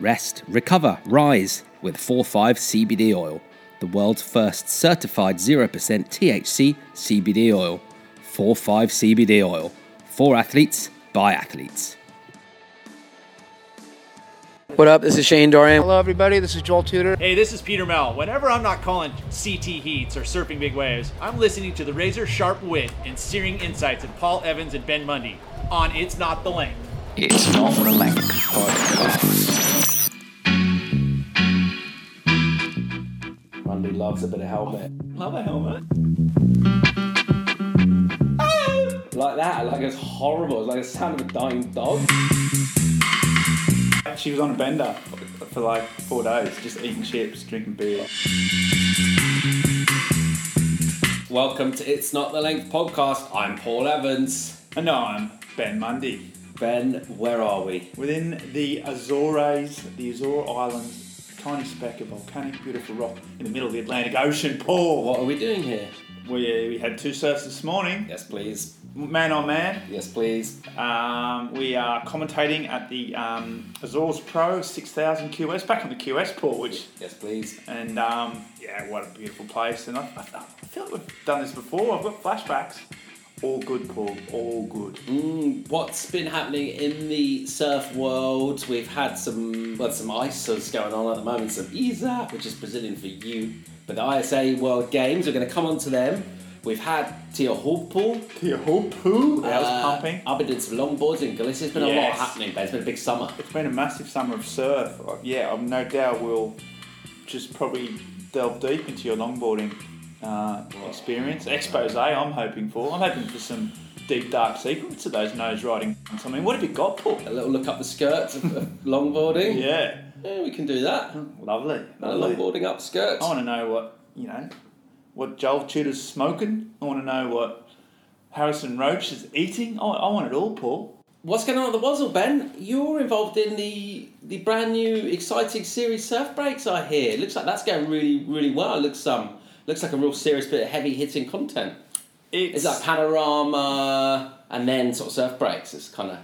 Rest, recover, rise with 4-5 CBD oil, the world's first certified 0% THC CBD oil. 4-5 CBD oil. For athletes, by athletes. What up? This is Shane Dorian. Hello, everybody. This is Joel Tudor. Hey, this is Peter Mel. Whenever I'm not calling CT heats or surfing big waves, I'm listening to the razor sharp wit and searing insights of Paul Evans and Ben Mundy on It's Not the Length. It's not the length podcast. Loves a bit of helmet. Love a helmet. Like that, like it's horrible. It's like the sound of a dying dog. She was on a bender for like four days, just eating chips, drinking beer. Welcome to It's Not the Length podcast. I'm Paul Evans. And I'm Ben Mundy. Ben, where are we? Within the Azores, the Azore Islands, tiny speck of volcanic, beautiful rock in the middle of the Atlantic Ocean. Paul, What are we doing here? we, we had two surfs this morning, Yes, please. man on man. Yes, please. Um, we are commentating at the um, Azores Pro 6000 QS, back on the QS, Paul, which Yes, please. And um, yeah, what a beautiful place. And I, I, I feel like we've done this before. I've got flashbacks. All good, Paul. All good. Mm, what's been happening in the surf world? We've had some well, some ISAs going on at the moment. Some ISA, which is Brazilian for you, but the ISA World Games. We're going to come on to them. We've had Teahupoo. Teahupoo. That was Uh, pumping. I've been doing some longboards in Galicia. There's been a lot Yes. happening, Ben. It's been a big summer. It's been a massive summer of surf. Uh, Yeah, I'm no doubt we'll just probably delve deep into your longboarding uh, experience. Expose, I'm hoping for. I'm hoping for some deep, dark secrets of those nose riding. I mean, what have you got, Paul? A little look up the skirts of, longboarding. Yeah, Yeah, we can do that. lovely. Lovely. longboarding up skirts. I want to know what you know, what Joel Tudor's smoking. I want to know what Harrison Roach is eating. I, I want it all, Paul. What's going on at the Wazzle, Ben? You're involved in the the brand new exciting series Surf Breaks. I hear. Looks like that's going really, really well. It looks um looks like a real serious bit of heavy hitting content. It's Is that panorama and then sort of surf breaks? It's kind of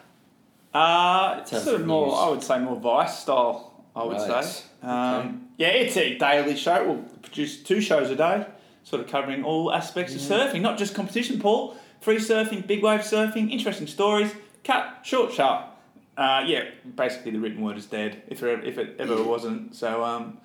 uh, it's sort of of more. news. I would say more Vice style. I would Right. say. Um, Yeah, it's a daily show. We'll produce two shows a day, sort of covering all aspects of surfing, not just competition. Paul, free surfing, big wave surfing, interesting stories. Cut short, sharp. Uh, yeah, basically the written word is dead if it, if it ever wasn't. So um,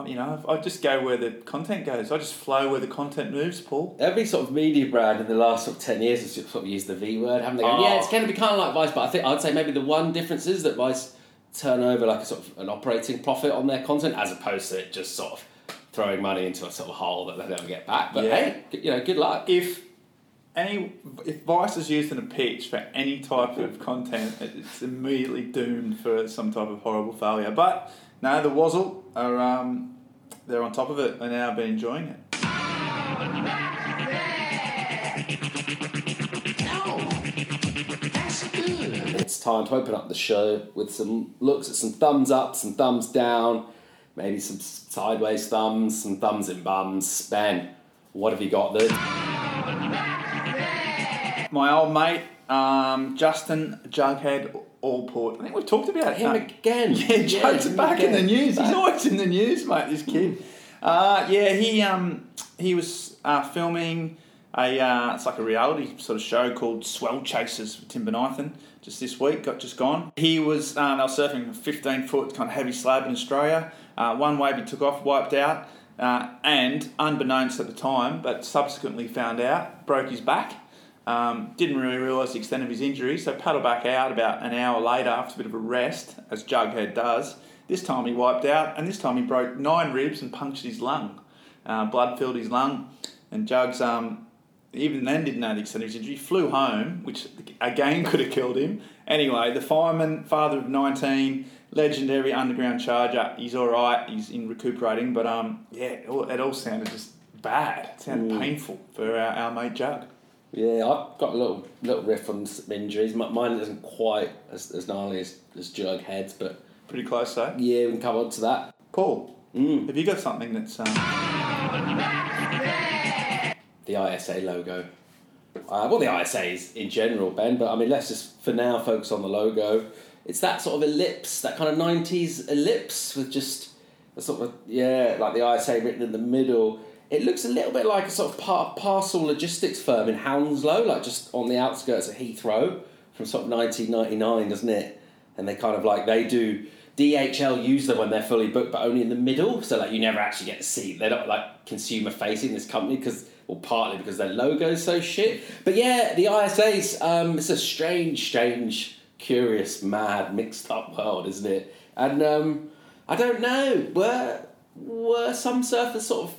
um, you know, I just go where the content goes. I just flow where the content moves, Paul. every sort of media brand in the last sort of ten years has sort of used the V word, haven't they? Oh. Yeah, it's going to be kind of like Vice, but I think I'd say maybe the one difference is that Vice turn over like a sort of an operating profit on their content as opposed to it just sort of throwing money into a sort of hole that they never get back. But Yeah. hey, you know, good luck. If any, if Vice is used in a pitch for any type of content, it's immediately doomed for some type of horrible failure. But no, the Wazzle are um, they're on top of it and now been enjoying it. It's time to open up the show with some looks at some thumbs up, some thumbs down, maybe some sideways thumbs, some thumbs in bums. Ben, what have you got there? My old mate um, Justin Jughead Allport. I think we've talked about Him that. again. Yeah, Judd's him back in the again. news. He's always in the news, mate. This kid. Uh, yeah, he um he was uh, filming a uh, it's like a reality sort of show called Swell Chasers with Tim Bonython just this week. Got just gone. He was uh, they were surfing a fifteen foot kind of heavy slab in Australia. Uh, one wave he took off, wiped out, uh, and unbeknownst at the time, but subsequently found out, broke his back. Um, didn't really realise the extent of his injury, so paddled back out about an hour later after a bit of a rest, as Jughead does. This time he wiped out, and this time he broke nine ribs and punctured his lung. Uh, blood filled his lung, and Jugs um, even then didn't know the extent of his injury. Flew home, which again could have killed him. Anyway, the fireman, father of 19, legendary underground charger, he's all right. He's in recuperating, but um, yeah, it all, it all sounded just bad. It sounded painful for our, our mate Jug. Yeah, I've got a little little riff on some injuries. Mi- Mine isn't quite as, as gnarly as, as Jughead's, but Pretty close though. yeah, we can come on to that. Paul, Mm. have you got something that's um, The ISA logo. Uh, well, the ISAs in general, Ben, but I mean, let's just for now focus on the logo. it's that sort of ellipse, that kind of nineties ellipse with just a sort of yeah, like the ISA written in the middle. It looks a little bit like a sort of par- parcel logistics firm in Hounslow, like just on the outskirts of Heathrow from sort of nineteen ninety nine, doesn't it? And they kind of like they do DHL use them when they're fully booked, but only in the middle. So like you never actually get to see. They're not like consumer facing this company because, well, partly because their logo's so shit. But yeah, the ISA's um, it's a strange, strange, curious, mad, mixed up world, isn't it? And um, I don't know. Were were some surfers sort of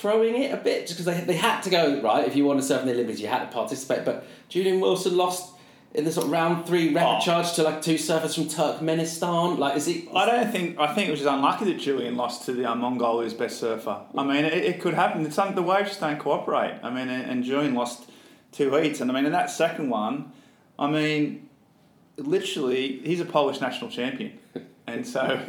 throwing it a bit just because they, they had to go right if you want to surf in the Olympics you had to participate but Julian Wilson lost in the sort of round three record Oh. charge to like two surfers from Turkmenistan like is it I don't think. I think it was just unlucky that Julian lost to the uh, Mongol who's best surfer. I mean, it, it could happen. It's some, the waves just don't cooperate. I mean, and, and Julian lost two heats, and I mean, in that second one, I mean, literally, he's a Polish national champion, and so,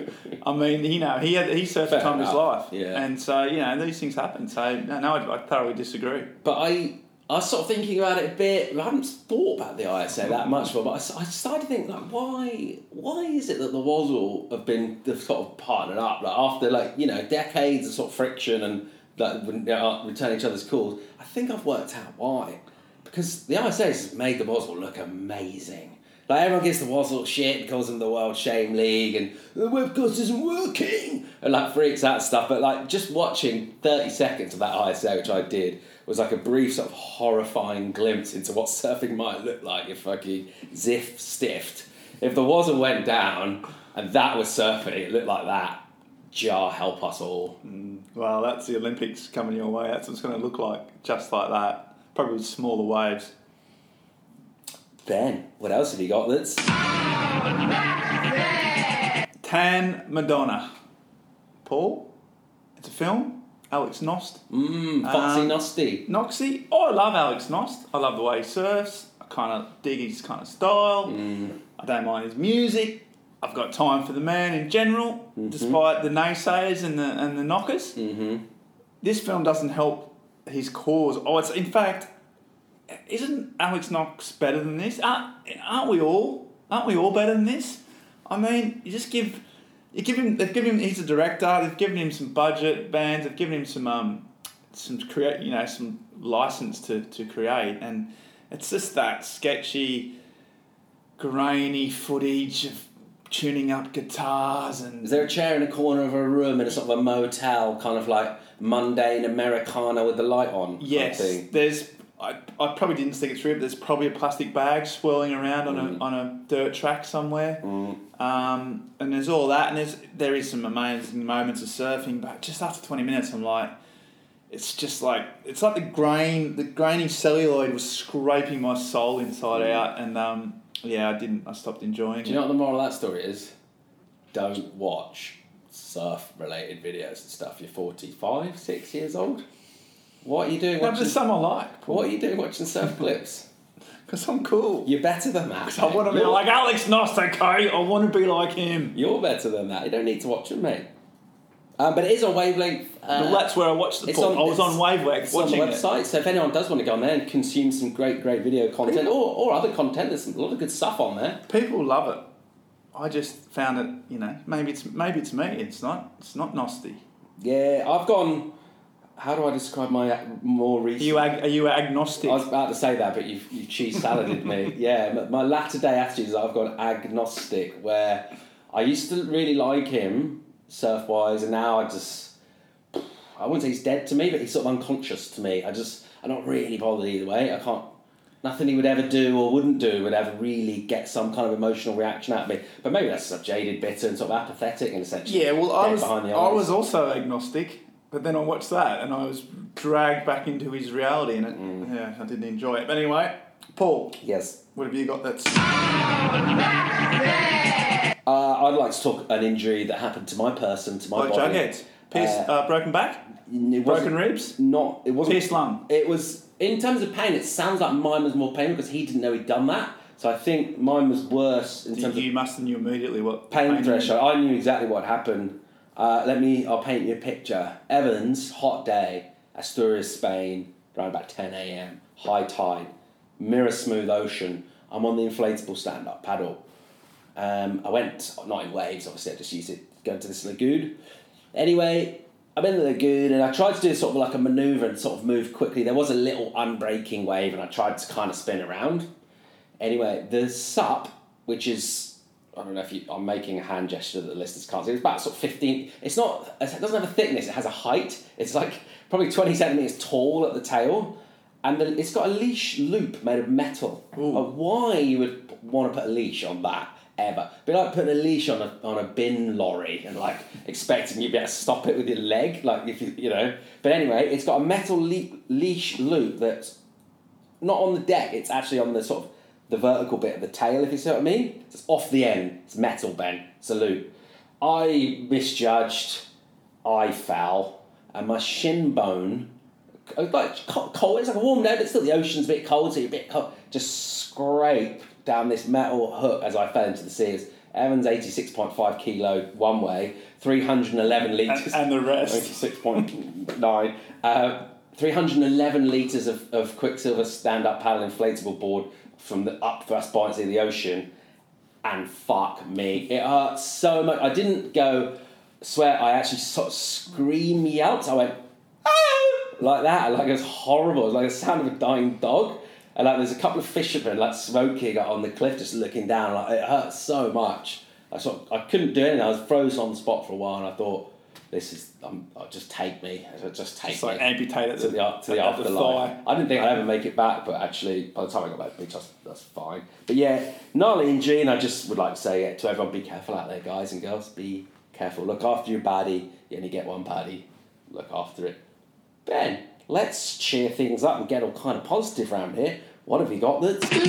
I mean, you know, he had he surfed the Fair time of his life, yeah. and so you know these things happen. So no, no I, I thoroughly disagree. But I, I was sort of thinking about it a bit. I haven't thought about the ISA that much, but I started to think like, why, why is it that the Wazzle have been sort of partnered up like after like you know decades of sort of friction and like return each other's calls? I think I've worked out why, because the ISA has made the Wazzle look amazing. Like everyone gives the Wazzle shit and calls them the World Shame League and the webcast isn't working and like freaks out and stuff. But like just watching thirty seconds of that ISA, which I did, was like a brief sort of horrifying glimpse into what surfing might look like if fucking Ziff stiffed. If the Wazzle went down and that was surfing, it looked like that. Jar help us all. Mm. Well, that's the Olympics coming your way. That's what it's going to look like, just like that. Probably with smaller waves. Ben, what else have you got that's Tan Madonna. Paul, it's a film. Alex Knost. mmm Foxy Um, Nosty? Noxie. Oh, I love Alex Knost. I love the way he surfs. I kind of dig his kind of style. I don't mind his music. I've got time for the man in general, despite the naysayers and the and the knockers. Mm-hmm. This film doesn't help his cause. Oh, it's in fact, isn't Alex Knost better than this? Aren't, aren't we all? Aren't we all better than this? I mean, you just give, you give him. They've given him. He's a director. They've given him some budget bands. They've given him some um, some create. You know, some license to to create, and it's just that sketchy, grainy footage of tuning up guitars and Is there a chair in a corner of a room in a sort of a motel, kind of like mundane Americana with the light on? Yes, there's. I, I probably didn't think it through, but there's probably a plastic bag swirling around on a on a dirt track somewhere. Um, and there's all that, and there's there is some amazing moments of surfing, but just after twenty minutes, I'm like, it's just like it's like the grain, the grainy celluloid was scraping my soul inside out, and um, yeah, I didn't. I stopped enjoying Do you know what the moral of that story is? Don't watch surf related videos and stuff. You're 45, 6 years old. What are you doing it. No, watching? there's some I like, What are you doing watching surf clips? because I'm cool. You're better than that. I want to be You're- like Alex Knost, okay? I want to be like him. You're better than that. You don't need to watch them, mate. Um, but it is on wavelength. Uh, well, that's where I watched the it's on- I was on Wavelength It's on the watching it. website, so if anyone does want to go on there and consume some great, great video content or, or other content, there's a lot of good stuff on there. People love it. I just found it, you know, maybe it's maybe it's me. It's not. It's not Nosty. Yeah, I've gone. How do I describe my more Are recent? you ag- are you agnostic? I was about to say that, but you've, you've cheese saladed me. Yeah, my, latter day attitude is I've gone agnostic, where I used to really like him surf wise, and now I just. I wouldn't say he's dead to me, but he's sort of unconscious to me. I just. I'm not really bothered either way. I can't. Nothing he would ever do or wouldn't do would ever really get some kind of emotional reaction out of me. But maybe that's sort of jaded, bitter, and sort of apathetic in a sense. yeah, well, I was I was also agnostic, but then I watched that and I was dragged back into his reality, and it, Mm. yeah, I didn't enjoy it. But anyway, Paul, Yes. what have you got? That's Uh, I'd like to talk an injury that happened to my person, to my like body. Jughead, Pierce, Uh, uh, broken back, broken ribs, Not. It wasn't. pierced lung. It was in terms of pain. It sounds like mine was more painful because he didn't know he'd done that. So I think mine was worse in terms You of You must have knew immediately what pain you- threshold. I knew exactly what happened. Uh, let me. I'll paint you a picture. Evans, hot day, Asturias, Spain, around about ten a.m. High tide, mirror smooth ocean. I'm on the inflatable stand up paddle. Um, I went not in waves, obviously. I just used it going to this lagoon. Anyway, I'm in the lagoon and I tried to do sort of like a maneuver and sort of move quickly. There was a little unbreaking wave and I tried to kind of spin around. Anyway, the sup, which is I don't know if you, I'm making a hand gesture that the listeners can't see. It's about sort of 15. It's not. It doesn't have a thickness. It has a height. It's like probably 20 centimeters tall at the tail, and the, it's got a leash loop made of metal. Like, why you would want to put a leash on that ever? Be like putting a leash on a on a bin lorry and like expecting you to be able to stop it with your leg, like if you you know. But anyway, it's got a metal le- leash loop that's not on the deck. It's actually on the sort of the vertical bit of the tail, if you see what I mean. It's off the end. It's metal, Ben. It's a loop. I misjudged. I fell, and my shin bone, like cold. It's like a warm day, but still the ocean's a bit cold, so you're a bit cold. Just scrape down this metal hook as I fell into the sea. It's Evans eighty six point five kilo one way, three hundred and and the rest. eighty six point nine. Uh, 311 litres of, of Quiksilver stand up paddle inflatable board from the up first buoyancy of the ocean, and fuck me, it hurt so much. I didn't go swear, I actually sort of scream yelped. I went, "Ah!" like that, like it was horrible. It was like the sound of a dying dog. And like there's a couple of fishermen like smoking on the cliff, just looking down. Like it hurt so much. I sort of, I couldn't do anything. I was frozen on the spot for a while, and I thought, this is, um, oh, just take me, just take It's me like amputate it to the to the the afterlife. thigh. I didn't think I'd ever make it back, but actually, by the time I got back to the beach, that's, that's fine. But yeah, gnarly and I just would like to say it to everyone: be careful out there, guys and girls. Be careful. Look after your body. You only get one body. Look after it. Ben, let's cheer things up and get all kind of positive around here. What have you got that's good?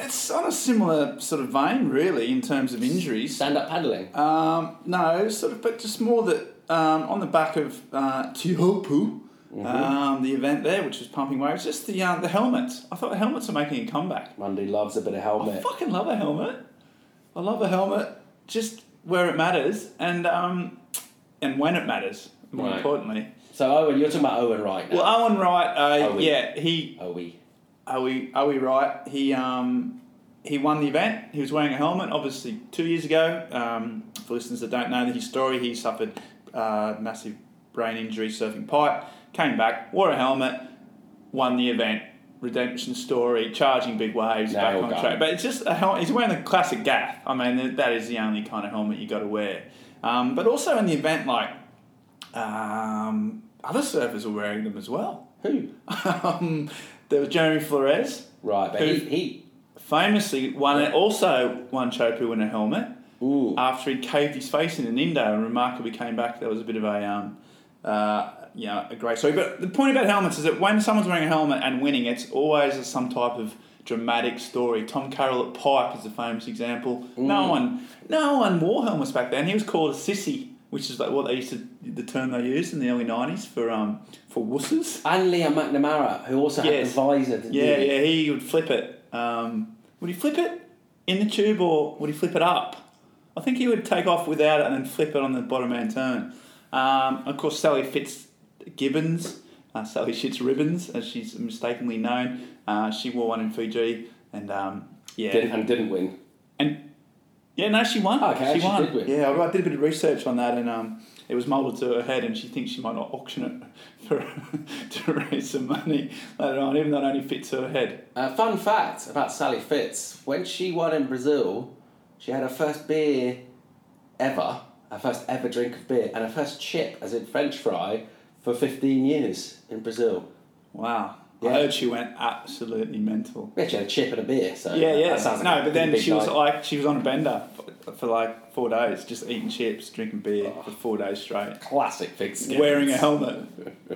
It's on a similar sort of vein, really, in terms of injuries. Stand up paddling. Um, no, sort of, but just more that um, on the back of uh, Teahupoo, um, the event there, which was pumping waves, just the uh, the helmets. I thought the helmets are making a comeback. Mundy loves a bit of helmet. I fucking love a helmet. I love a helmet just where it matters and um, and when it matters. More Right. importantly. So Owen, you're talking about Owen Wright. now. Well, Owen Wright, uh, yeah, he Owie. Are we are we right? He um he won the event. He was wearing a helmet. Obviously, two years ago. Um, for listeners that don't know his story, he suffered uh, massive brain injury surfing pipe. Came back, wore a helmet, won the event. Redemption story, charging big waves, back on track. But it's just a helmet. He's wearing the classic gaff. I mean, that is the only kind of helmet you got to wear. Um, but also in the event, like um, other surfers were wearing them as well. Who? um, there was Jeremy Flores, Right, but Who- he, he famously won also won Chopu in a helmet Ooh. after he'd caved his face in an Indo and remarkably came back. There was a bit of a um, uh, you know, a great story. But the point about helmets is that when someone's wearing a helmet and winning, it's always some type of dramatic story. Tom Carroll at Pipe is a famous example. No one, no one wore helmets back then. He was called a sissy, which is like what they used to the term they used in the early nineties for um for wusses. And Liam McNamara, who also had Yes. the visor, Yeah, he? yeah, he would flip it. Um, would he flip it in the tube or would he flip it up? I think he would take off without it and then flip it on the bottom man turn. Um, of course, Sally Fitzgibbons, uh, Sally Shits Ribbons, as she's mistakenly known. Uh, she wore one in Fiji, and um, yeah, Didn't, and didn't win. and yeah, no, she won. Okay, she she won. did win. Yeah, I did a bit of research on that, and um, it was moulded to her head, and she thinks she might not auction it for to raise some money later on, even though it only fits her head. Uh, fun fact about Sally Fitz: when she won in Brazil, she had her first beer ever, her first ever drink of beer, and her first chip, as in French fry, for fifteen years in Brazil. Wow. Yeah. I heard she went absolutely mental. Yeah, she had a chip and a beer. So yeah, yeah. That like no, but then she was like, she was on a bender for, for like four days, just eating chips, drinking beer Oh. for four days straight, classic Fitz. wearing a helmet.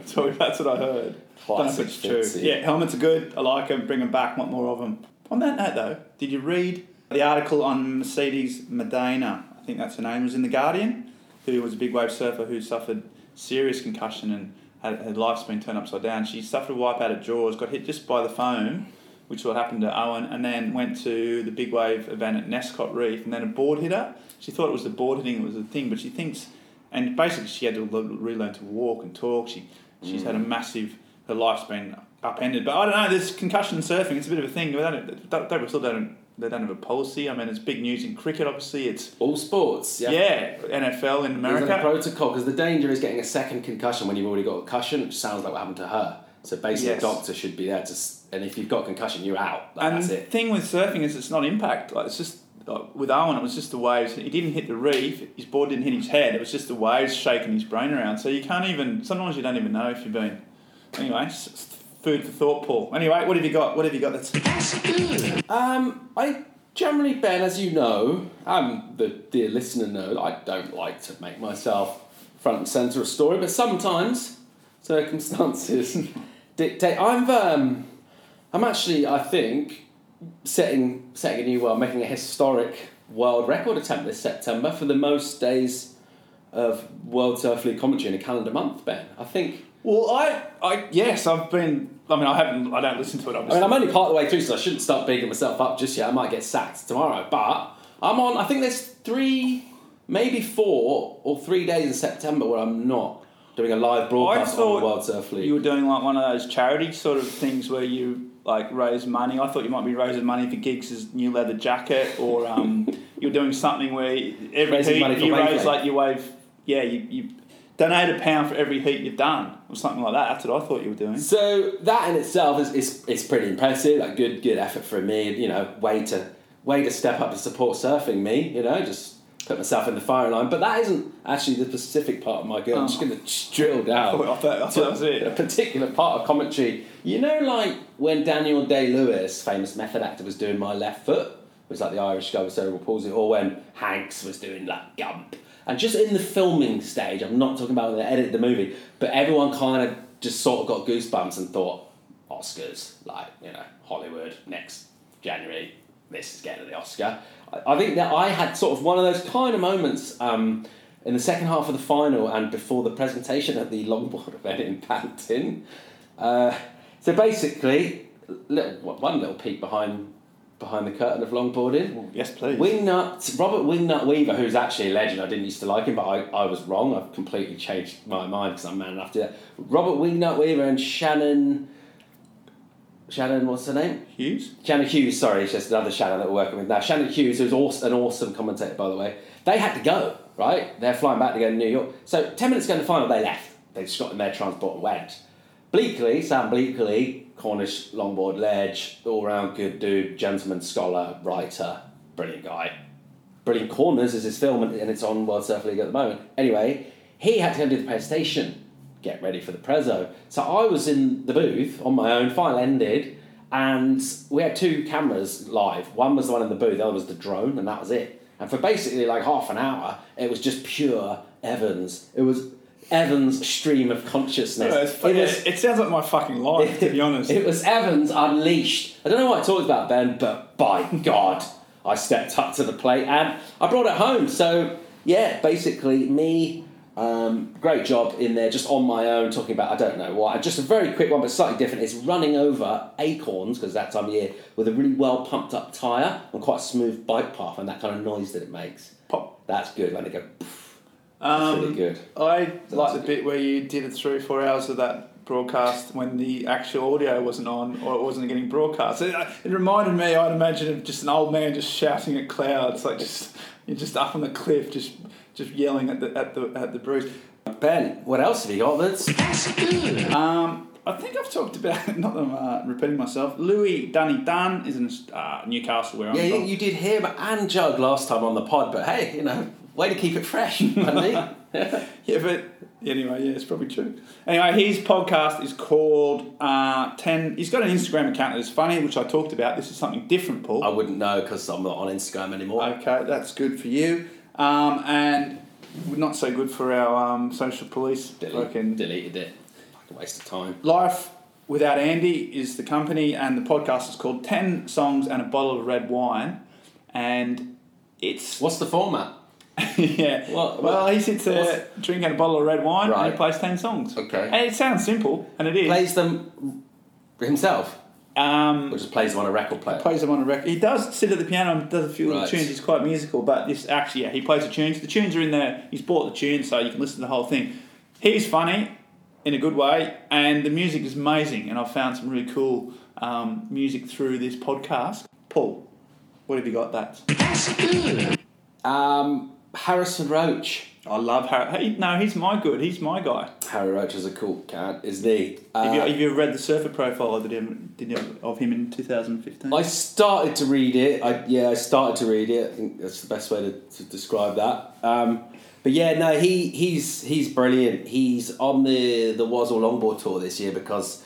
So that's what I heard. Don't know Classic it's true. Yeah, helmets are good. I like them. Bring them back. Want more of them. On that note, though, did you read the article on Mercedes Maidana? I think that's her name. Was in the Guardian, who was a big wave surfer who suffered serious concussion and had her life's been turned upside down. She suffered a wipeout at Jaws, got hit just by the foam, which is what happened to Owen, and then went to the big wave event at Nelscott Reef, and then a board hit her. She thought it was the board hitting that was the thing, but she thinks, and basically she had to relearn to walk and talk. She she's had a mm. massive, her life's been upended. But I don't know. There's concussion surfing. It's a bit of a thing. They don't, they don't, they still don't they don't have a policy. I mean, it's big news in cricket. Obviously, it's All sports, yeah. yeah, NFL in There's America. a protocol because the danger is getting a second concussion when you've already got a concussion, which sounds like what happened to her. So basically, Yes. a doctor should be there to, and if you've got concussion, you're out. Like, and that's the it. thing with surfing is it's not impact. Like it's just like, with Owen, it was just the waves. He didn't hit the reef. His board didn't hit his head. It was just the waves shaking his brain around. So you can't even. Sometimes you don't even know if you've been. Anyway, food for thought, Paul. Anyway, what have you got? What have you got? That's good. Um, I generally, Ben, as you know, um, the dear listener know, I don't like to make myself front and centre of a story, but sometimes circumstances dictate. I'm, um, I'm actually, I think, setting setting a new world, making a historic world record attempt this September for the most days of World Surf League commentary in a calendar month. Ben, I think. Well, I, I yes, I've been. I mean, I haven't. I don't listen to it. I mean, I'm only part of the way through, so I shouldn't start bigging myself up just yet. I might get sacked tomorrow, but I'm on. I think there's three, maybe four or three days in September where I'm not doing a live broadcast on the World Surf League. you were doing like one of those charity sort of things where you like raise money. I thought you might be raising money for Giggs' new leather jacket, or um, you're doing something where every Raising heat money for you raise Wavelength. like you wave. Yeah, you, you donate a pound for every heat you've done, or something like that. That's what I thought you were doing. So that in itself is, is, is pretty impressive. Like good good effort from me. You know, way to way to step up to support surfing me. You know, just put myself in the firing line. But that isn't actually the specific part of my goal. I'm just oh. going to drill down. Oh, I thought, I thought that was a particular part of commentary. You know, like when Daniel Day Lewis, famous method actor, was doing My Left Foot, was like the Irish guy with cerebral palsy, or when Hanks was doing like Gump. And just in the filming stage, I'm not talking about when they edited the movie, but everyone kind of just sort of got goosebumps and thought, Oscars, like, you know, Hollywood next January, this is getting the Oscar. I, I think that I had sort of one of those kind of moments um, in the second half of the final and before the presentation at the longboard event in Pantin. Uh, so basically, little, one little peek behind behind the curtain of longboarding. Yes, please. Wingnut, Robert Wingnut Weaver, who's actually a legend. I didn't used to like him, but I, I was wrong. I've completely changed my mind because I'm man enough to do that. Robert Wingnut Weaver and Shannon. Shannon, what's her name? Hughes. Shannon Hughes, sorry, it's just another Shannon that we're working with now. Shannon Hughes, who's awesome, an awesome commentator, by the way. They had to go, right? They're flying back to go to New York. So, 10 minutes ago in the final, they left. They just got in their transport and went. Bleakley, Sam Bleakley, Cornish longboard ledge, all round good dude, gentleman, scholar, writer, brilliant guy. Brilliant Corners is his film, and it's on World Surf League at the moment. Anyway, he had to go do the presentation, get ready for the prezzo. So I was in the booth on my own. Final ended, and we had two cameras live. One was the one in the booth, the other was the drone, and that was it. And for basically like half an hour, it was just pure Evans. It was Evans' stream of consciousness. It's It was- It, sounds like my fucking life, to be honest. it was Evans unleashed. I don't know what I talked about, Ben, but by God, I stepped up to the plate and I brought it home. So, yeah, basically, me, um, great job in there, just on my own, talking about, I don't know what. Just a very quick one, but slightly different. It's running over acorns, because that time of year, with a really well pumped up tyre and quite a smooth bike path and that kind of noise that it makes. Pop. That's good when they go, poof. Um, really good. I like the bit where you did it three or four hours of that broadcast when the actual audio wasn't on or it wasn't getting broadcast. It, it reminded me, I'd imagine, of just an old man just shouting at clouds, like just you're just up on the cliff, just just yelling at the at the at the breeze. Ben, what else have you got that's Um, I think I've talked about not that I'm uh, repeating myself. Louis Dunny Dunn is in uh, Newcastle, where I'm Yeah, you, from. you did him and Jug last time on the pod, but hey, you know, way to keep it fresh, Andy. Yeah, but anyway, yeah, it's probably true. Anyway, his podcast is called uh, Ten. He's got an Instagram account that is funny, which I talked about. This is something different, Paul. I wouldn't know because I'm not on Instagram anymore. Okay, that's good for you. Um, and not so good for our um, social police. Delete, Fucking deleted it. Fucking waste of time. Life Without Andy is the company, and the podcast is called Ten Songs and a Bottle of Red Wine, and it's What's the format? yeah. What- well, what- he sits there drinking a bottle of red wine and he plays ten songs. Okay. and it sounds simple, and it is. Plays them himself, um, or just plays them on a record player. plays them on a record. He does sit at the piano and does a few little tunes. He's quite musical, but this actually, yeah, he plays the tunes. The tunes are in there. He's bought the tunes, so you can listen to the whole thing. He's funny in a good way, and the music is amazing. And I've found some really cool um, music through this podcast. Paul, What have you got? That Um, Harrison Roach. I love Harry. No, he's my good. He's my guy. Harry Roach is a cool cat, isn't he? Uh, have, you, have you read the surfer profile of him, did of him in 2015? I started to read it. I yeah, I started to read it. I think that's the best way to, to describe that. Um, but yeah, no, he he's he's brilliant. He's on the the Wazzle Longboard tour this year because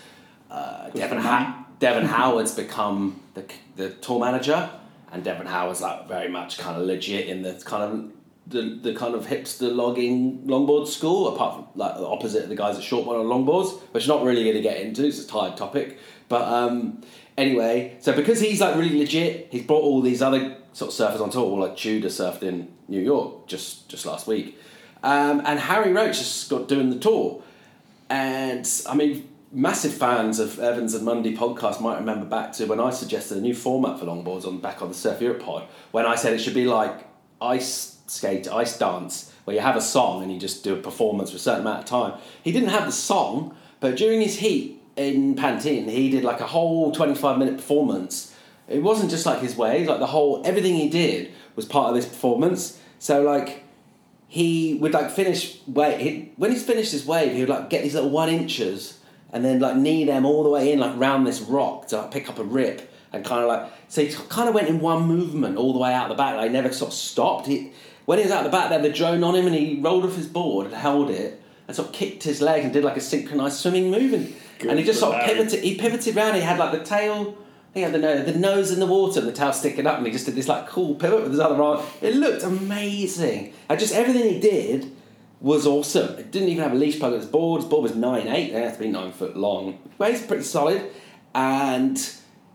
uh, Devon ha- Devon Howard's become the the tour manager, and Devon Howard's like very much kind of legit in the kind of the, the kind of hipster logging longboard school, apart from like the opposite of the guys at shortboard on longboards, which I'm not really going to get into. It's a tired topic, but um, anyway, so because he's like really legit, he's brought all these other sort of surfers on tour. Like Tudor surfed in New York just just last week, um, and Harry Roach just got doing the tour, and I mean. Massive fans of Evans and Mundy podcast might remember back to when I suggested a new format for longboards on back on the Surf Europe pod. When I said it should be like ice skate, ice dance, where you have a song and you just do a performance for a certain amount of time. He didn't have the song, but during his heat in Pantin, he did like a whole 25 minute performance. It wasn't just like his wave, like the whole, everything he did was part of this performance. So, like, he would like finish wave, he, when he's finished his wave, he would like get these little one inches and then like knee them all the way in, like round this rock to like, pick up a rip and kind of like, so he kind of went in one movement all the way out the back, like, never sort of stopped. He, when he was out the back, they had the drone on him and he rolled off his board and held it and sort of kicked his leg and did like a synchronized swimming move. And, and he just sort of pivoted, he pivoted round, he had like the tail, he had the nose, the nose in the water and the tail sticking up and he just did this like cool pivot with his other arm. It looked amazing. And just everything he did was awesome. It didn't even have a leash plug at his board. His board was nine eight. It had to be nine foot long. Weighs pretty solid, and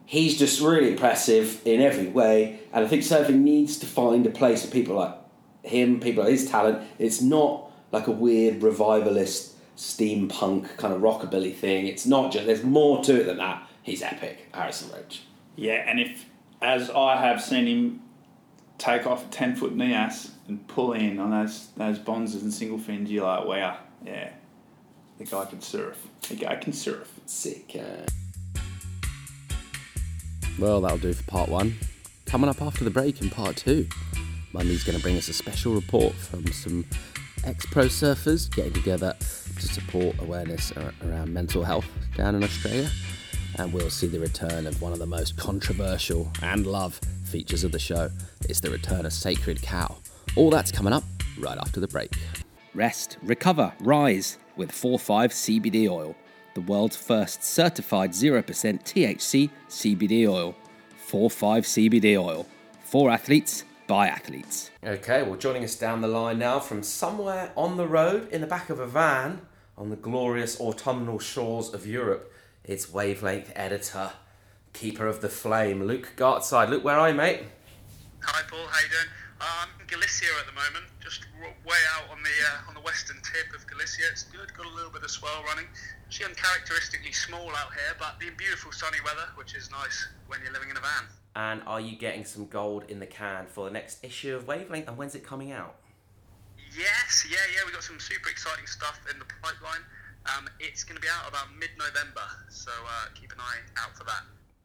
he's just really impressive in every way. And I think surfing needs to find a place for people like him, people like his talent. It's not like a weird revivalist steampunk kind of rockabilly thing. It's not just. There's more to it than that. He's epic, Harrison Roach. Yeah, and if, as I have seen him take off a 10 foot Nias and pull in on those, those bonzers and single fins, you're like, wow, yeah, the guy can surf. The guy can surf. Sick. Uh, Well, that'll do for part one. Coming up after the break in part two, Mundy's going to bring us a special report from some ex pro surfers getting together to support awareness around mental health down in Australia. And we'll see the return of one of the most controversial and loved features of the show. It's the return of Sacred Cow. All that's coming up right after the break. Rest, recover, rise with 4-5 CBD oil, the world's first certified 0% THC CBD oil. 4-5 CBD oil. For athletes, by athletes. Okay, well, joining us down the line now from somewhere on the road in the back of a van on the glorious autumnal shores of Europe, it's Wavelength editor, keeper of the flame, Luke Gartside. Luke, where are you, mate? Hi Paul, how you doing? Uh, I'm in Galicia at the moment, just way out on the uh, on the western tip of Galicia. It's good, got a little bit of swell running. Actually uncharacteristically small out here, but being beautiful sunny weather, which is nice when you're living in a van. And are you getting some gold in the can for the next issue of Wavelength? And when's it coming out? Yes, yeah, yeah, we got some super exciting stuff in the pipeline. Um, it's going to be out about mid-November, so uh, keep an eye out for that.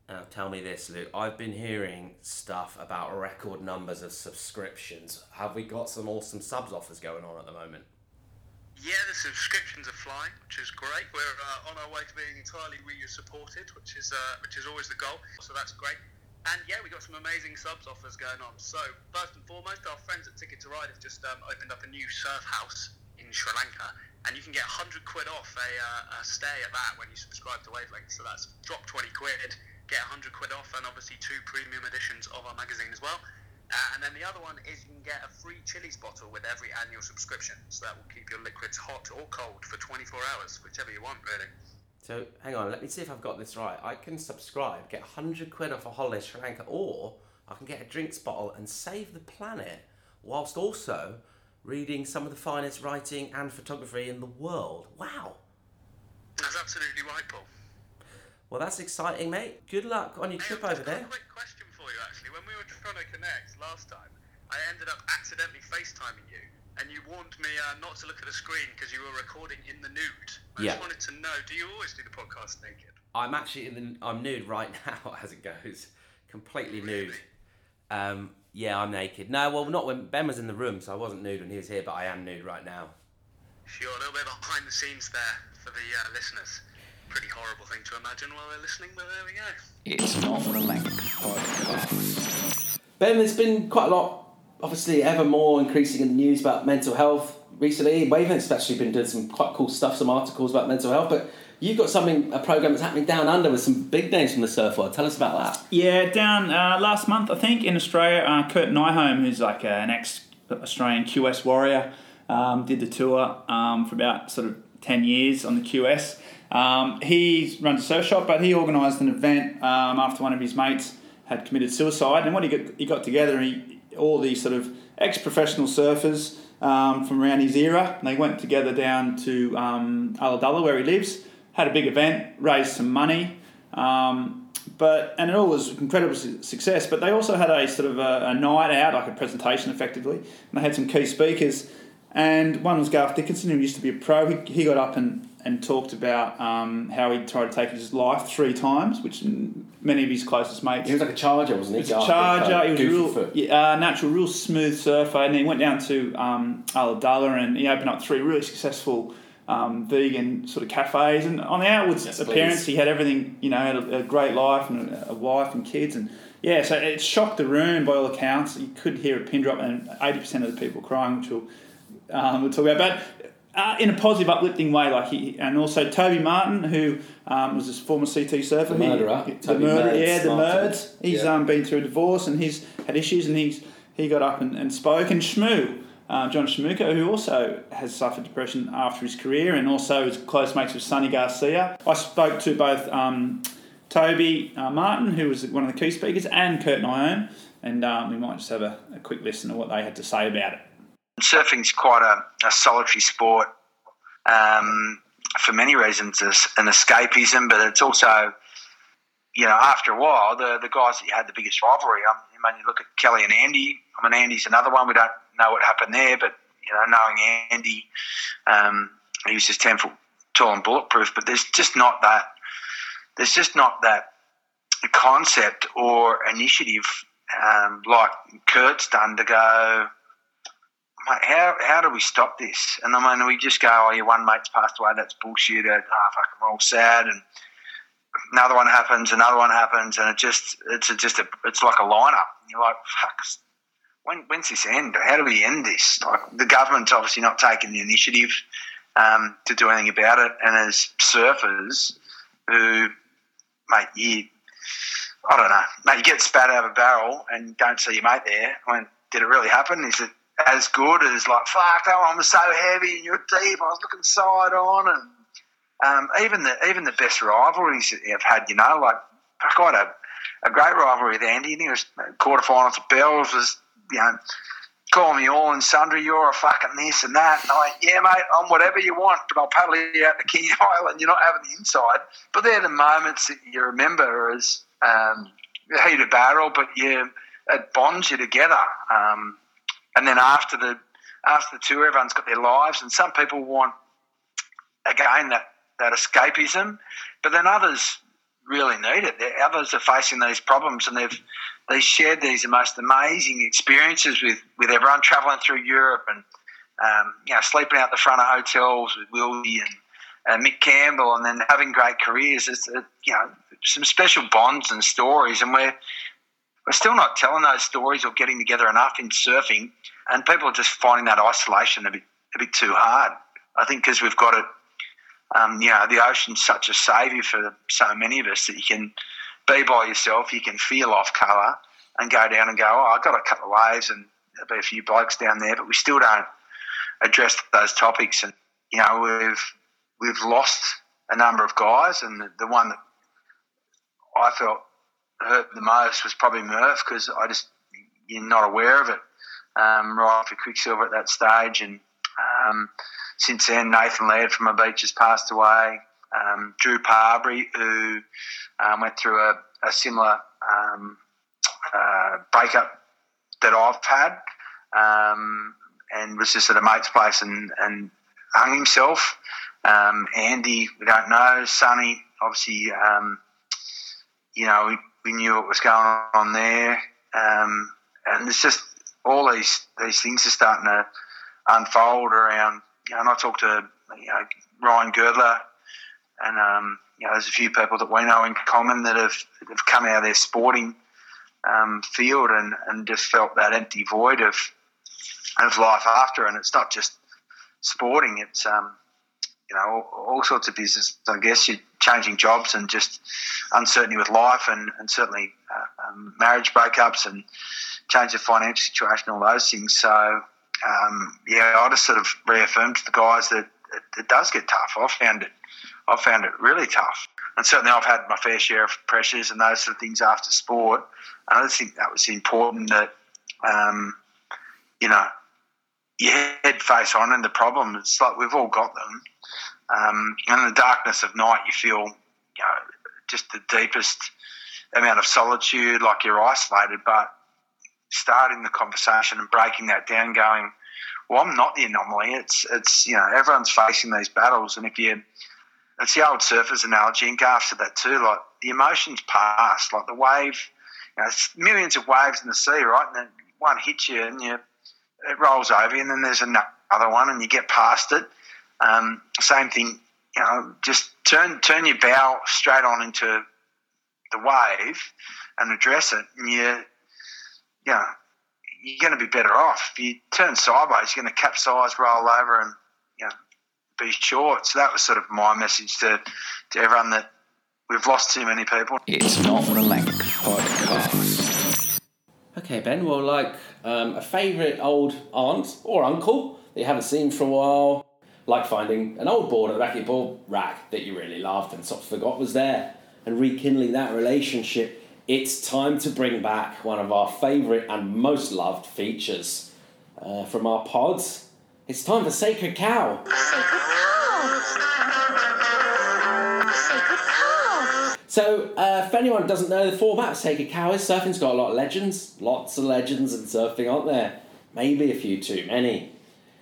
Now, tell me this, Luke. I've been hearing stuff about record numbers of subscriptions. Have we got some awesome subs offers going on at the moment? Yeah, the subscriptions are flying, which is great. We're uh, on our way to being entirely reader supported, which is uh, which is always the goal. So that's great. And yeah, we got some amazing subs offers going on. So first and foremost, our friends at Ticket to Ride have just um, opened up a new surf house in Sri Lanka, and you can get 100 quid off a, uh, a stay at that when you subscribe to Wavelength. So that's drop 20 quid, get 100 quid off, and obviously two premium editions of our magazine as well. Uh, and then the other one is you can get a free Chilly's bottle with every annual subscription. So that will keep your liquids hot or cold for 24 hours, whichever you want, really. So hang on, let me see if I've got this right. I can subscribe, get 100 quid off a holiday to Sri Lanka, or I can get a drinks bottle and save the planet whilst also reading some of the finest writing and photography in the world. Wow. That's absolutely right, Paul. Well, that's exciting, mate. Good luck on your Hey, trip I've over there. A quick question for you, actually. When we were trying to connect last time, I ended up accidentally FaceTiming you, and you warned me uh, not to look at the screen because you were recording in the nude. I Yeah. just wanted to know: Do you always do the podcast naked? I'm actually in the, I'm nude right now as it goes, completely nude. Um, yeah, I'm naked. No, well, not when Ben was in the room, so I wasn't nude when he was here, but I am nude right now. Sure, a little bit behind the scenes there for the uh, listeners. Pretty horrible thing to imagine while they're listening, but there we go. It's not for the length podcast. Ben, there's been quite a lot, obviously, ever more increasing in the news about mental health recently. Wavelength's actually been doing some quite cool stuff, some articles about mental health, but you've got something, a program that's happening down under with some big names from the surf world. Tell us about that. Yeah, down uh, last month, I think, in Australia, uh, Kurt Nyholm, who's like uh, an ex Australian QS warrior, um, did the tour um, for about sort of 10 years on the QS. Um, he runs a surf shop, but he organised an event um, after one of his mates had committed suicide. And what he got, he got together, he, all these sort of ex professional surfers um, from around his era, and they went together down to um, Ulladulla, where he lives, had a big event, raised some money. Um, but and it all was incredible su- success. But they also had a sort of a, a night out, like a presentation, effectively, and they had some key speakers. And one was Garth Dickinson, who used to be a pro. He, he got up and, and talked about um, how he tried to take his life three times, which many of his closest mates. He was like a charger, wasn't he? He was a charger. He was a real, foot. yeah, uh, natural, real smooth surfer, and he went down to um, Ulladulla and he opened up three really successful um, vegan sort of cafes. And on the outwards Yes, appearance, please. he had everything. You know, had a, a great life and a, a wife and kids, and yeah, so it shocked the room by all accounts. You could hear a pin drop, and eighty percent of the people crying, which we'll um, we'll talk about, but. Uh, in a positive, uplifting way, like he, and also Toby Martin, who um, was this former CT surfer, The He- murderer, the murderer, yeah, the. Merds. He's Yeah. um, been through a divorce and he's had issues, and he's he got up and, and spoke. And Shmoo, uh, John Shmuka, who also has suffered depression after his career, and also is close mates with Sonny Garcia. I spoke to both um, Toby uh, Martin, who was one of the key speakers, and Kurt Nyone, and um, we might just have a, a quick listen to what they had to say about it. Surfing's quite a, a solitary sport um, for many reasons. An escapism, but it's also, you know, after a while, the, the guys that you had the biggest rivalry. Um, I mean, you look at Kelly and Andy. I mean, Andy's another one. We don't know what happened there, but you know, knowing Andy, um, he was just ten foot tall and bulletproof. But there's just not that. There's just not that concept or initiative um, like Kurt's done to go how, how do we stop this? And I mean, we just go, oh, your one mate's passed away, that's bullshit, uh, ah, fucking we're all sad, and another one happens, another one happens, and it just, it's a, just a, it's like a lineup. You're like, fuck, when, when's this end? How do we end this? Like, the government's obviously not taking the initiative um, to do anything about it, and as surfers who, mate, you, I don't know, mate, you get spat out of a barrel and don't see your mate there. I mean, did it really happen? Is it as good as like, fuck, that one was so heavy and you're deep, I was looking side on and um, even the even the best rivalries that you've had, you know, like I had a, a great rivalry with Andy and he was quarterfinals of Bells was, you know, calling me all and sundry, you're a fucking this and that. And I'm like, yeah, mate, I'm whatever you want, but I'll paddle you out to King Island. You're not having the inside. But they're the moments that you remember as um, a heated battle, but you, it bonds you together. Um, and then after the after the tour, everyone's got their lives, and some people want again that that escapism, but then others really need it. The others are facing these problems, and they've they shared these most amazing experiences with with everyone travelling through Europe and um, you know sleeping out the front of hotels with Willie and. Uh, Mick Campbell, and then having great careers. It's uh, you know some special bonds and stories, and we're we're still not telling those stories or getting together enough in surfing, and people are just finding that isolation a bit a bit too hard. I think because we've got it, um, you know, the ocean's such a saviour for so many of us that you can be by yourself, you can feel off colour, and go down and go, oh, I got a couple of waves, and there'll be a few blokes down there, but we still don't address those topics, and you know, we've we've lost a number of guys, and the, the one that I felt hurt the most was probably Murph because I just you're not aware of it um, right for Quiksilver at that stage, and um, since then Nathan Laird from my beach has passed away. Um, Drew Parbury, who um, went through a, a similar um, uh, breakup that I've had, um, and was just at a mate's place and, and hung himself. Andy, we don't know. Sonny, obviously, you know, we, knew what was going on there. Um, and it's just all these these things are starting to unfold around. You know, and I talked to you know Ryan Girdler, and um, you know, there's a few people that we know in common that have have come out of their sporting um, field and, and just felt that empty void of of life after. And it's not just sporting; it's um, you know all, all sorts of business. I guess you're changing jobs and just uncertainty with life, and and certainly uh, um, marriage breakups and change of financial situation, all those things. So um, yeah, I just sort of reaffirmed to the guys that it, it does get tough. I found it, I found it really tough, and certainly I've had my fair share of pressures and those sort of things after sport. And I just think that was important that, um, you know, you head face on and the problem. It's like we've all got them. Um, in the darkness of night, you feel, you know, just the deepest amount of solitude, like you're isolated. But starting the conversation and breaking that down, going, well, I'm not the anomaly. It's it's you know everyone's facing these battles, and if you, it's the old surfers analogy, and Gath said that too. Like the emotions pass, like the wave, you know, millions of waves in the sea, right? And then one hits you, and you it rolls over and then there's another one, and you get past it. Um, same thing, you know, just turn turn your bow straight on into the wave and address it, and you, you know, you're going to be better off. If you turn sideways, you're going to capsize, roll over, and you know, be short. So that was sort of my message to, to everyone that we've lost too many people. It's not length podcast. Okay, Ben. Well, like um, a favourite old aunt or uncle that you haven't seen for a while, like finding an old board at the racquetball rack that you really loved and sort of forgot was there, and rekindling that relationship. It's time to bring back one of our favourite and most loved features uh, from our pods. It's time for Sacred Cow. So, uh, if anyone doesn't know the format of Sacred Cow is, surfing's got a lot of legends, lots of legends in surfing, aren't there? Maybe a few too many.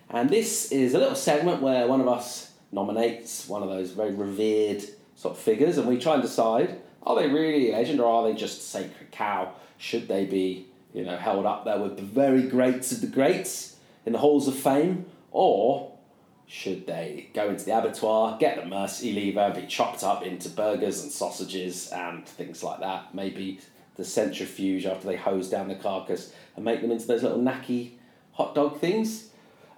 And this is a little segment where one of us nominates one of those very revered sort of figures, and we try and decide are they really a legend or are they just a sacred cow? Should they be, you know, held up there with the very greats of the greats in the halls of fame, or should they go into the abattoir, get the mercy lever, be chopped up into burgers and sausages and things like that? Maybe the centrifuge after they hose down the carcass and make them into those little knacky hot dog things.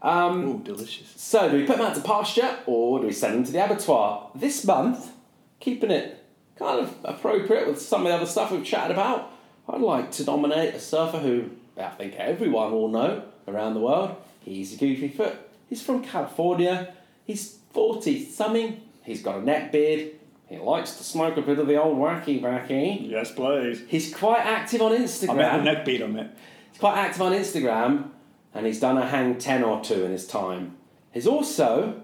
Um, Ooh, delicious. so, do we put them out to pasture or do we send them to the abattoir? This month, keeping it kind of appropriate with some of the other stuff we've chatted about, I'd like to nominate a surfer who I think everyone will know around the world. He's a goofy foot. He's from California. He's 40 something. He's got a neck beard. He likes to smoke a bit of the old wacky wacky. Yes, please. He's quite active on Instagram. I Instagram. meant the neck beat on it. He's quite active on Instagram and he's done a hang 10 or two in his time. He's also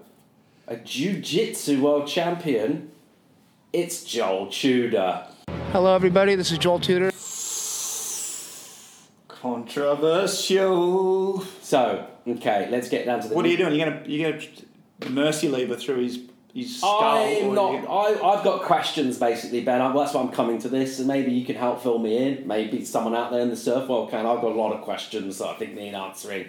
a jiu jitsu world champion. It's Joel Tudor. Hello, everybody. This is Joel Tudor. Controversial. So, okay, let's get down to the. What are you doing? You're gonna you gonna mercy lever through his his skull. I'm not. gonna- I, I've got questions basically, Ben. I, that's why I'm coming to this, and maybe you can help fill me in. Maybe someone out there in the surf world can. I've got a lot of questions that I think need answering.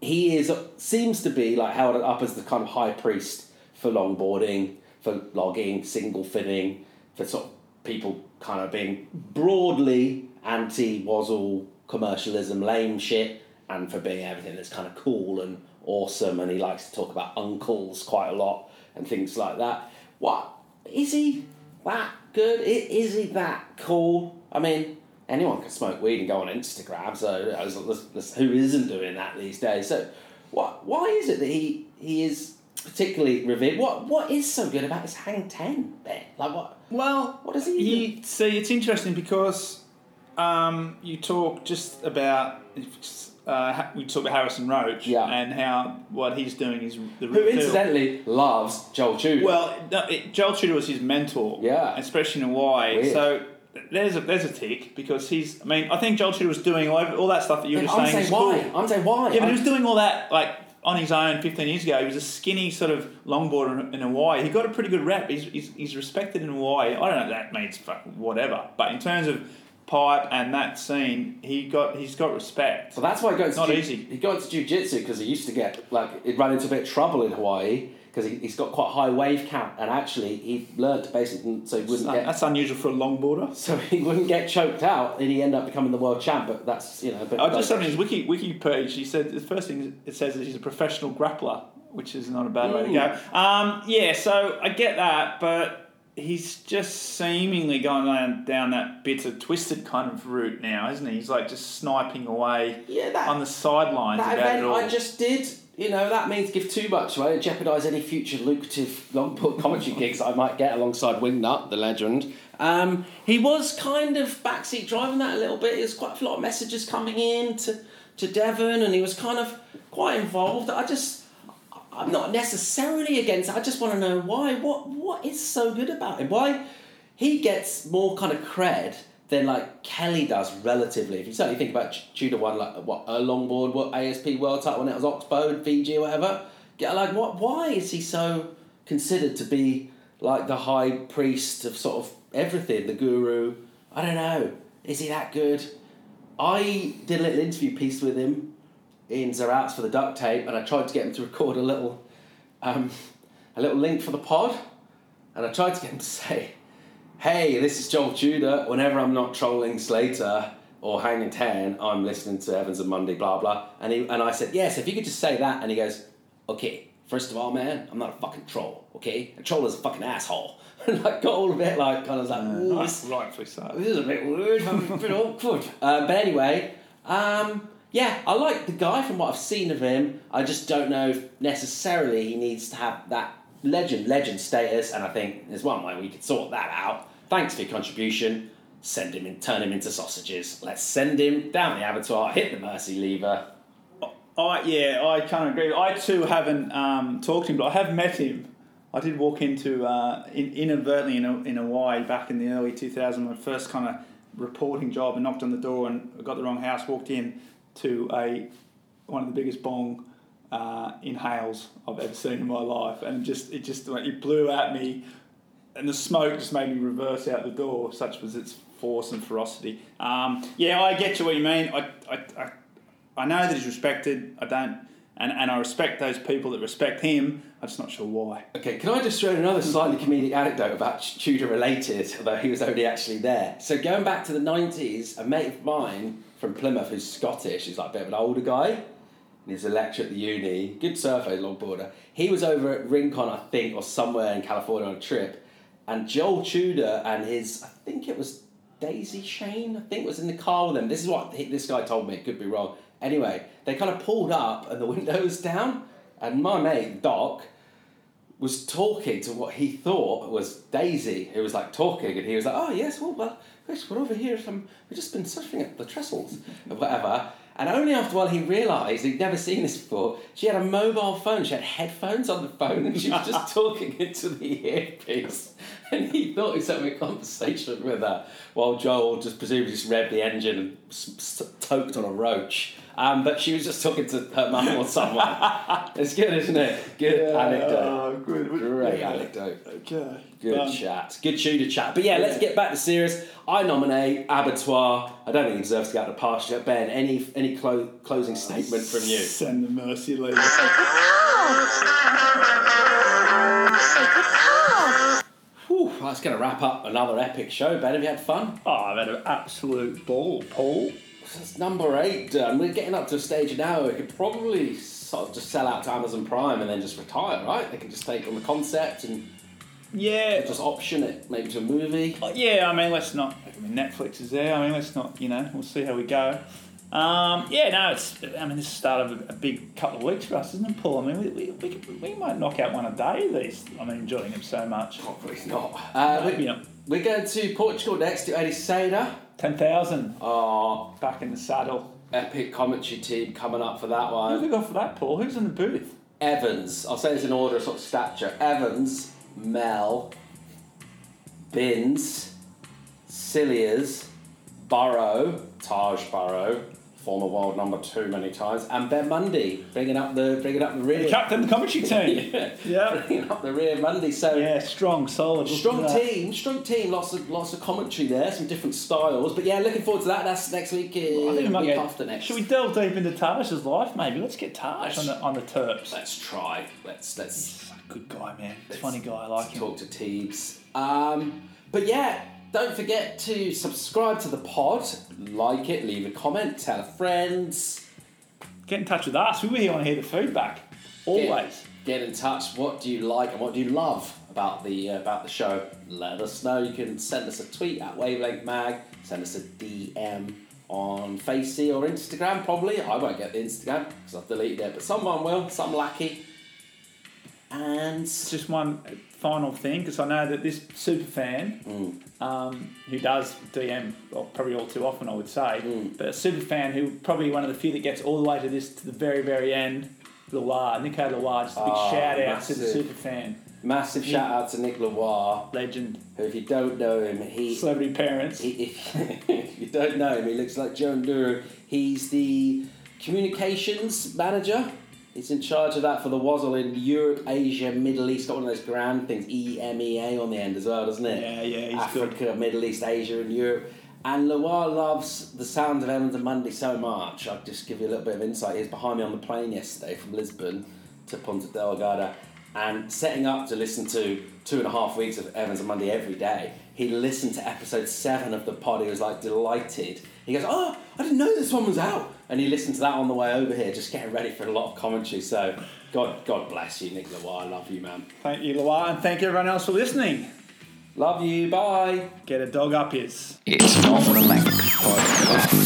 He is seems to be like held up as the kind of high priest for longboarding, for logging, single finning, for sort of people kind of being broadly anti Wazzle commercialism, lame shit, and for being everything that's kind of cool and awesome. And he likes to talk about uncles quite a lot and things like that. What is he that good? Is he that cool? I mean, anyone can smoke weed and go on Instagram. So who isn't doing that these days? So what? Why is it that he he is particularly revered? What what is so good about his hang ten bit? Like what? Well, What does he He see, it's interesting because um, you talk just about uh, we talk about Harrison Roach Yeah. and how what he's doing is the Who incidentally loves Joel Tudor. Well, no, it, Joel Tudor was his mentor. Yeah. especially in Hawaii. Weird. So there's a there's a tick because he's. I mean, I think Joel Tudor was doing all, all that stuff that you were I'm just saying. saying why. I'm saying why. Yeah, but he I'm- was doing all that like on his own 15 years ago. He was a skinny sort of longboarder in Hawaii. He got a pretty good rep. He's, he's, he's respected in Hawaii. I don't know if that means fuck whatever, but in terms of pipe and that scene, he got he's got respect. So that's why he got into Not jiu- easy. He got into jiu-jitsu because he used to get like he ran into a bit of trouble in Hawaii because he, he's got quite high wave count, and actually he learned to basically so he wouldn't get That's unusual for a longboarder. so he wouldn't get choked out, and he ended up becoming the world champ. But that's you know. But I just on his wiki wiki page, he said the first thing it says is he's a professional grappler, which is not a bad way to go. Um, yeah, so I get that, but he's just seemingly going down, down that bitter, twisted kind of route now, isn't he? He's like just sniping away Yeah, that- on the sidelines that about event it all. I just did. You know that means give too much away and jeopardise any future lucrative longboard commentary gigs I might get alongside Wingnut, the legend. Um, he was kind of backseat driving that a little bit. There's quite a lot of messages coming in to, to Devon, and he was kind of quite involved. I just, I'm not necessarily against it. I just want to know why. What what is so good about him? Why he gets more kind of cred than like Kelly does relatively. If you certainly think about Tudor won like what a longboard what ASP World Title when it was Oxbow and Fiji or whatever. Yeah, like what? Why is he so considered to be like the high priest of sort of everything, the guru? I don't know. Is he that good? I did a little interview piece with him in Zarautz for the duct tape, and I tried to get him to record a little, um, a little link for the pod, and I tried to get him to say, "Hey, this is Joel Tudor. Whenever I'm not trolling Slater or Hanging Ten, I'm listening to Evans and Mundy, blah blah." And he and I said, "Yes, if you could just say that," and he goes, "Okay." First of all, man, I'm not a fucking troll, okay? A troll is a fucking asshole. and I got all a bit like, kind of like, "Ooh, this- Rightfully so. this is a bit weird, a bit awkward. Uh, but anyway, um, yeah, I like the guy from what I've seen of him. I just don't know if necessarily he needs to have that legend, legend status, and I think there's one way we could sort that out. Thanks for your contribution. Send him in, turn him into sausages. Let's send him down the abattoir, hit the mercy lever. I yeah, I kind of agree. I too haven't um, talked to him, but I have met him. I did walk into uh, in, inadvertently in, in Hawaii back in the early 2000s, my first kind of reporting job, and knocked on the door and got the wrong house. Walked in to a one of the biggest bong uh, inhales I've ever seen in my life, and just it just it blew at me, and the smoke just made me reverse out the door. Such was its force and ferocity. Um, yeah, I get you what you mean. I, I, I I know that he's respected. I don't, and, and I respect those people that respect him. I'm just not sure why. Okay, can I just throw in another slightly comedic anecdote about Tudor related, although he was only actually there? So going back to the 90s, a mate of mine from Plymouth who's Scottish, he's like a bit of an older guy, and he's a lecturer at the uni, good surfer, eh, longboarder. He was over at Rincon, I think, or somewhere in California on a trip, and Joel Tudor and his, I think it was Daize Shayne, I think was in the car with him. This is what this guy told me, it could be wrong. Anyway, they kind of pulled up and the window was down, and my mate, Doc, was talking to what he thought was Daize, who was like talking, and he was like, "Oh yes, well, well, Chris, we're over here. Some we've just been surfing at the trestles, or whatever." And only after a while he realised he'd never seen this before. She had a mobile phone. She had headphones on the phone, and she was just talking into the earpiece. And he thought he was having a conversation with her, while Joel just presumably just revved the engine and s- s- toked on a roach. Um, but she was just talking to her mum or someone. it's good, isn't it? Good anecdote. Oh, good. Great Yeah. anecdote. Okay. Good Um, chat. Good shooter chat. But yeah, let's get back to serious. I nominate Abattoir. I don't think he deserves to go out to the pasture. Ben, any any clo- closing statement from you? Send the mercy letter. Whew, that's going to wrap up another epic show. Ben, have you had fun? Oh, I've had an absolute ball, Paul. That's number eight done. We're getting up to a stage now where we could probably sort of just sell out to Amazon Prime and then just retire, right? They can just take on the concept and Yeah. just option it maybe to a movie. Yeah, I mean, let's not. I mean, Netflix is there. I mean, let's not. You know, we'll see how we go. Um, yeah, no, it's. I mean, this is the start of a, a big couple of weeks for us, isn't it, Paul? I mean, we, we, we, we might knock out one a day. These. I mean, enjoying them so much. Probably not. Uh, Maybe we, not. we're going to Portugal next to Ericeira. Ten thousand Our back in the saddle. epic commentary team coming up for that one. Who have we got for that, Paul? Who's in the booth? Evans. I'll say this in order of sort of stature. Evans, Mel, Bins, Cilliers, Burrow, Taj Burrow, former world number two many times, and Ben Mundy bringing up the bringing up the rear. Captain of the commentary team. yeah, Yeah. bringing up the rear Mundy. So Yeah, strong, solid. Strong team, strong team. Lots of lots of commentary there, some different styles. But yeah, looking forward to that. That's next week. Uh, I think we might week get, after next. Should we delve deep into Taj's life, maybe? Let's get Taj on the on the Terps. Let's try. Let's let's Good guy, man. Funny guy. I like him. talk to Teebs. Um, but yeah, don't forget to subscribe to the pod, like it, leave a comment, tell friends. Get in touch with us. We really want to hear the feedback. Always. Get, get in touch. What do you like and what do you love about the uh, about the show? Let us know. You can send us a tweet at Wavelength Mag. Send us a DM on Facey or Instagram. Probably I won't get the Instagram because I've deleted it, but someone will. Some lackey. And Just one final thing, because I know that this super fan, Mm. um, who does DM well, probably all too often, I would say, Mm. but a super fan who probably one of the few that gets all the way to this to the very very end. Loire, Nico Loire, just a big Oh, shout out to the super fan, massive shout out to Nick Loire. legend, Who, if you don't know him, he celebrity parents. He, if, if you don't know him, he looks like Joan Duro. He's the communications manager. He's in charge of that for the Wazzle in Europe, Asia, Middle East. Got one of those grand things, E M E A on the end as well, doesn't it? Yeah, yeah, he's good. Africa, Middle East, Asia, and Europe. And Loire loves the sound of Evans and Mundy so much. I'll just give you a little bit of insight. He was behind me on the plane yesterday from Lisbon to Ponta Delgada and setting up to listen to two and a half weeks of Evans and Mundy every day. He listened to episode seven of the pod. He was like delighted. He goes, "Oh, I didn't know this one was out," and he listened to that on the way over here, just getting ready for a lot of commentary. So, God, God bless you, Nick Loire. I love you, man. Thank you, Loire, and thank you everyone else for listening. Love you. Bye. Get a dog up his. It's not the length podcast.